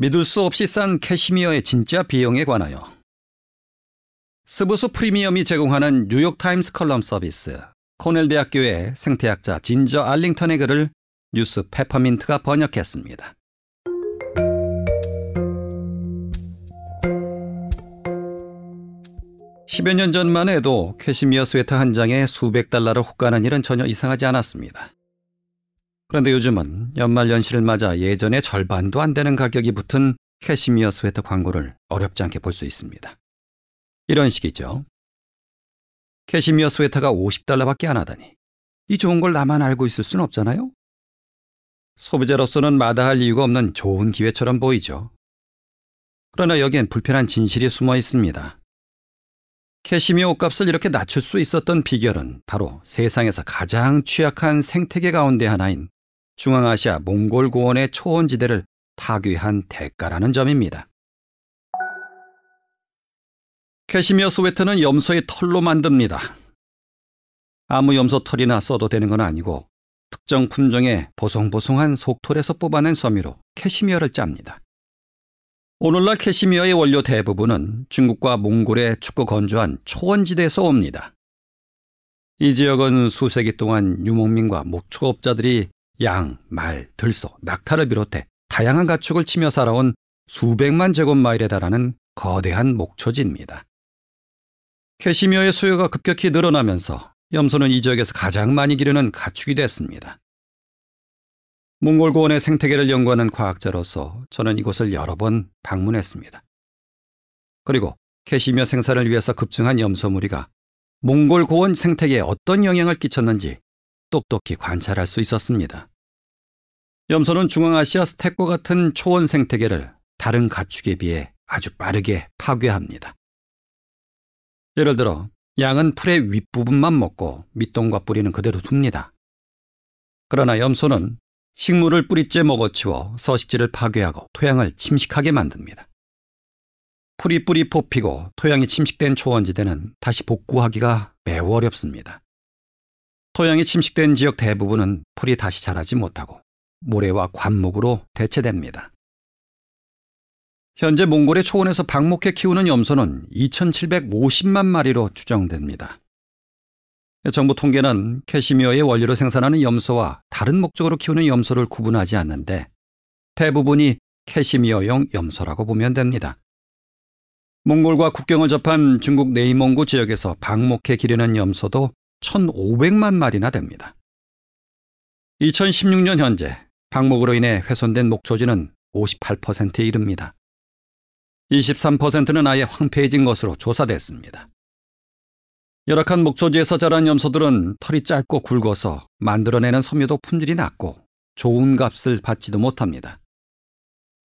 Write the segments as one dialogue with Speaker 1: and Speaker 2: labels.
Speaker 1: 믿을 수 없이 싼 캐시미어의 진짜 비용에 관하여 스브스 프리미엄이 제공하는 뉴욕타임스 칼럼 서비스 코넬 대학교의 생태학자 진저 알링턴의 글을 뉴스 페퍼민트가 번역했습니다. 10여 년 전만 해도 캐시미어 스웨터 한 장에 수백 달러를 호가하는 일은 전혀 이상하지 않았습니다. 그런데 요즘은 연말 연시를 맞아 예전의 절반도 안 되는 가격이 붙은 캐시미어 스웨터 광고를 어렵지 않게 볼 수 있습니다. 이런 식이죠. 캐시미어 스웨터가 50달러밖에 안 하다니. 이 좋은 걸 나만 알고 있을 순 없잖아요? 소비자로서는 마다할 이유가 없는 좋은 기회처럼 보이죠. 그러나 여기엔 불편한 진실이 숨어 있습니다. 캐시미어 옷값을 이렇게 낮출 수 있었던 비결은 바로 세상에서 가장 취약한 생태계 가운데 하나인 중앙아시아 몽골 고원의 초원지대를 파괴한 대가라는 점입니다. 캐시미어 스웨터는 염소의 털로 만듭니다. 아무 염소 털이나 써도 되는 건 아니고 특정 품종의 보송보송한 속털에서 뽑아낸 섬유로 캐시미어를 짭니다. 오늘날 캐시미어의 원료 대부분은 중국과 몽골의 춥고 건조한 초원지대에서 옵니다. 이 지역은 수세기 동안 유목민과 목축업자들이 양, 말, 들소, 낙타를 비롯해 다양한 가축을 치며 살아온 수백만 제곱마일에 달하는 거대한 목초지입니다. 캐시미어의 수요가 급격히 늘어나면서 염소는 이 지역에서 가장 많이 기르는 가축이 됐습니다. 몽골 고원의 생태계를 연구하는 과학자로서 저는 이곳을 여러 번 방문했습니다. 그리고 캐시미어 생산을 위해서 급증한 염소 무리가 몽골 고원 생태계에 어떤 영향을 끼쳤는지 똑똑히 관찰할 수 있었습니다. 염소는 중앙아시아 스택과 같은 초원 생태계를 다른 가축에 비해 아주 빠르게 파괴합니다. 예를 들어 양은 풀의 윗부분만 먹고 밑동과 뿌리는 그대로 둡니다. 그러나 염소는 식물을 뿌리째 먹어치워 서식지를 파괴하고 토양을 침식하게 만듭니다. 풀이 뿌리 뽑히고 토양이 침식된 초원지대는 다시 복구하기가 매우 어렵습니다. 토양이 침식된 지역 대부분은 풀이 다시 자라지 못하고 모래와 관목으로 대체됩니다. 현재 몽골의 초원에서 방목해 키우는 염소는 2,750만 마리로 추정됩니다. 정부 통계는 캐시미어의 원료로 생산하는 염소와 다른 목적으로 키우는 염소를 구분하지 않는데 대부분이 캐시미어용 염소라고 보면 됩니다. 몽골과 국경을 접한 중국 네이몽구 지역에서 방목해 기르는 염소도 1,500만 마리나 됩니다. 2016년 현재 방목으로 인해 훼손된 목초지는 58%에 이릅니다. 23%는 아예 황폐해진 것으로 조사됐습니다. 열악한 목초지에서 자란 염소들은 털이 짧고 굵어서 만들어내는 섬유도 품질이 낮고 좋은 값을 받지도 못합니다.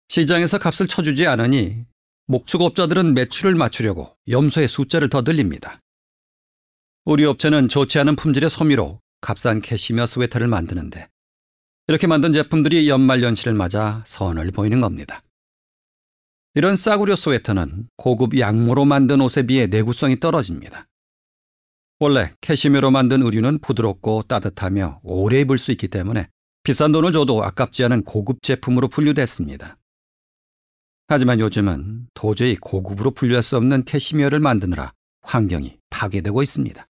Speaker 1: 시장에서 값을 쳐주지 않으니 목축업자들은 매출을 맞추려고 염소의 숫자를 더 늘립니다. 의류 업체는 좋지 않은 품질의 섬유로 값싼 캐시미어 스웨터를 만드는데 이렇게 만든 제품들이 연말 연시를 맞아 선을 보이는 겁니다. 이런 싸구려 스웨터는 고급 양모로 만든 옷에 비해 내구성이 떨어집니다. 원래 캐시미어로 만든 의류는 부드럽고 따뜻하며 오래 입을 수 있기 때문에 비싼 돈을 줘도 아깝지 않은 고급 제품으로 분류됐습니다. 하지만 요즘은 도저히 고급으로 분류할 수 없는 캐시미어를 만드느라 환경이 파괴되고 있습니다.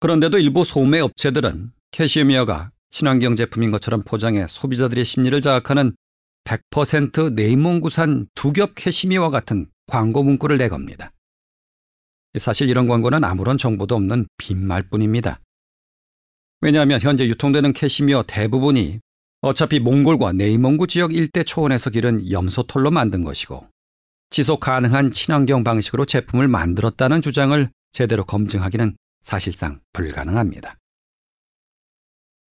Speaker 1: 그런데도 일부 소매 업체들은 캐시미어가 친환경 제품인 것처럼 포장해 소비자들의 심리를 자극하는 100% 네이몽구산 두겹 캐시미와 같은 광고 문구를 내겁니다. 사실 이런 광고는 아무런 정보도 없는 빈말뿐입니다. 왜냐하면 현재 유통되는 캐시미어 대부분이 어차피 몽골과 네이몽구 지역 일대 초원에서 기른 염소털로 만든 것이고 지속 가능한 친환경 방식으로 제품을 만들었다는 주장을 제대로 검증하기는 사실상 불가능합니다.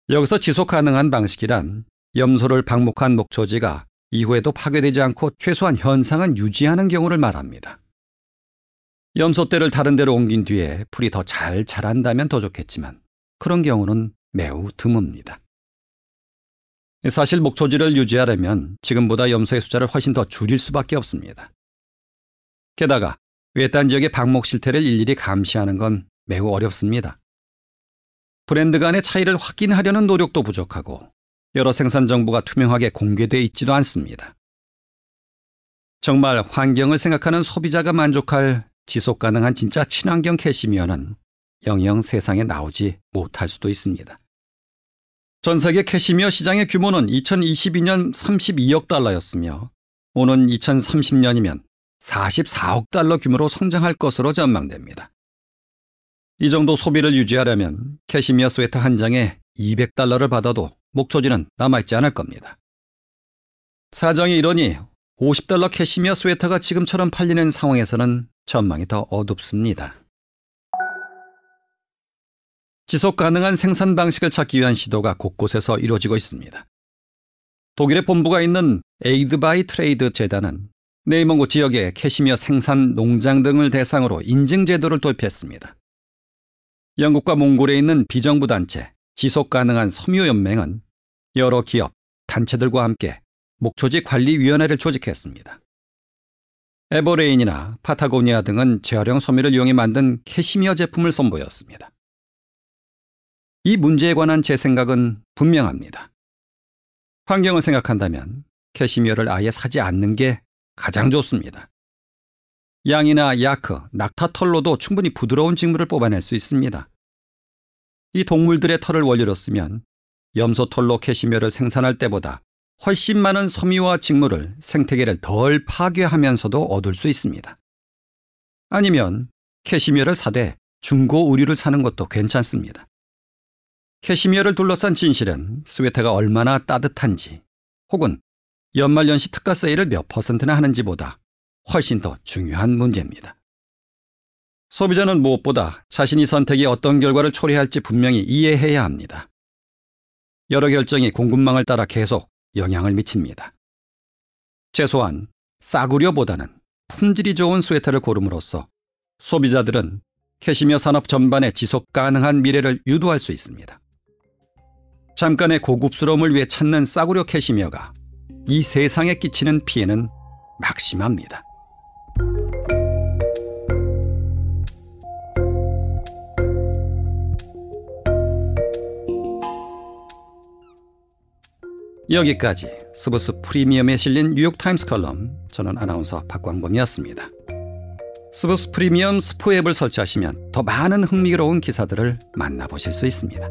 Speaker 1: 여기서 지속 가능한 방식이란 염소를 방목한 목초지가 이후에도 파괴되지 않고 최소한 현상은 유지하는 경우를 말합니다. 염소떼를 다른 데로 옮긴 뒤에 풀이 더 잘 자란다면 더 좋겠지만 그런 경우는 매우 드뭅니다. 사실 목초지를 유지하려면 지금보다 염소의 숫자를 훨씬 더 줄일 수밖에 없습니다. 게다가 외딴 지역의 방목 실태를 일일이 감시하는 건 매우 어렵습니다. 브랜드 간의 차이를 확인하려는 노력도 부족하고 여러 생산 정보가 투명하게 공개돼 있지도 않습니다. 정말 환경을 생각하는 소비자가 만족할 지속 가능한 진짜 친환경 캐시미어는 영영 세상에 나오지 못할 수도 있습니다. 전 세계 캐시미어 시장의 규모는 2022년 32억 달러였으며 오는 2030년이면 44억 달러 규모로 성장할 것으로 전망됩니다. 이 정도 소비를 유지하려면 캐시미어 스웨터 한 장에 200달러를 받아도 목초지는 남아있지 않을 겁니다. 사정이 이러니 50달러 캐시미어 스웨터가 지금처럼 팔리는 상황에서는 전망이 더 어둡습니다. 지속 가능한 생산 방식을 찾기 위한 시도가 곳곳에서 이루어지고 있습니다. 독일에 본부가 있는 Aid by Trade 재단은 네이멍구 지역의 캐시미어 생산 농장 등을 대상으로 인증 제도를 도입했습니다. 영국과 몽골에 있는 비정부 단체 지속 가능한 섬유 연맹은 여러 기업, 단체들과 함께 목초지 관리위원회를 조직했습니다. 에버레인이나 파타고니아 등은 재활용 섬유를 이용해 만든 캐시미어 제품을 선보였습니다. 이 문제에 관한 제 생각은 분명합니다. 환경을 생각한다면 캐시미어를 아예 사지 않는 게 가장 좋습니다. 양이나 야크, 낙타 털로도 충분히 부드러운 직물을 뽑아낼 수 있습니다. 이 동물들의 털을 원료로 쓰면 염소 털로 캐시미어를 생산할 때보다 훨씬 많은 섬유와 직물을 생태계를 덜 파괴하면서도 얻을 수 있습니다. 아니면 캐시미어를 사되 중고 의류를 사는 것도 괜찮습니다. 캐시미어를 둘러싼 진실은 스웨터가 얼마나 따뜻한지 혹은 연말연시 특가 세일을 몇 퍼센트나 하는지보다 훨씬 더 중요한 문제입니다. 소비자는 무엇보다 자신이 선택이 어떤 결과를 초래할지 분명히 이해해야 합니다. 여러 결정이 공급망을 따라 계속 영향을 미칩니다. 최소한 싸구려보다는 품질이 좋은 스웨터를 고름으로써 소비자들은 캐시미어 산업 전반의 지속 가능한 미래를 유도할 수 있습니다. 잠깐의 고급스러움을 위해 찾는 싸구려 캐시미어가 이 세상에 끼치는 피해는 막심합니다. 여기까지 스브스 프리미엄에 실린 뉴욕타임스 컬럼 저는 아나운서 박광범이었습니다. 스브스 프리미엄 스프 앱을 설치하시면 더 많은 흥미로운 기사들을 만나보실 수 있습니다.